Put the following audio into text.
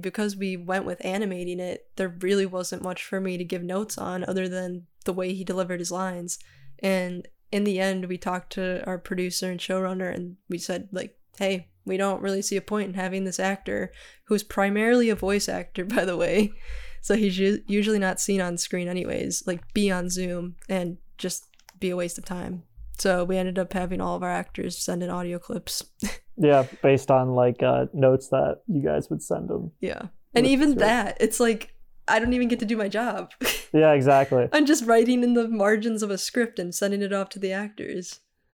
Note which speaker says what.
Speaker 1: because we went with animating it, there really wasn't much for me to give notes on other than the way he delivered his lines. And in the end, we talked to our producer and showrunner and we said, like, hey, we don't really see a point in having this actor who's primarily a voice actor, by the way. So he's usually not seen on screen, anyways, like be on Zoom and just be a waste of time. So we ended up having all of our actors send in audio clips.
Speaker 2: yeah, based on like uh, notes that you guys would send them.
Speaker 1: Yeah. And even that, it's like I don't even get to do my job.
Speaker 2: yeah, exactly.
Speaker 1: I'm just writing in the margins of a script and sending it off to the actors.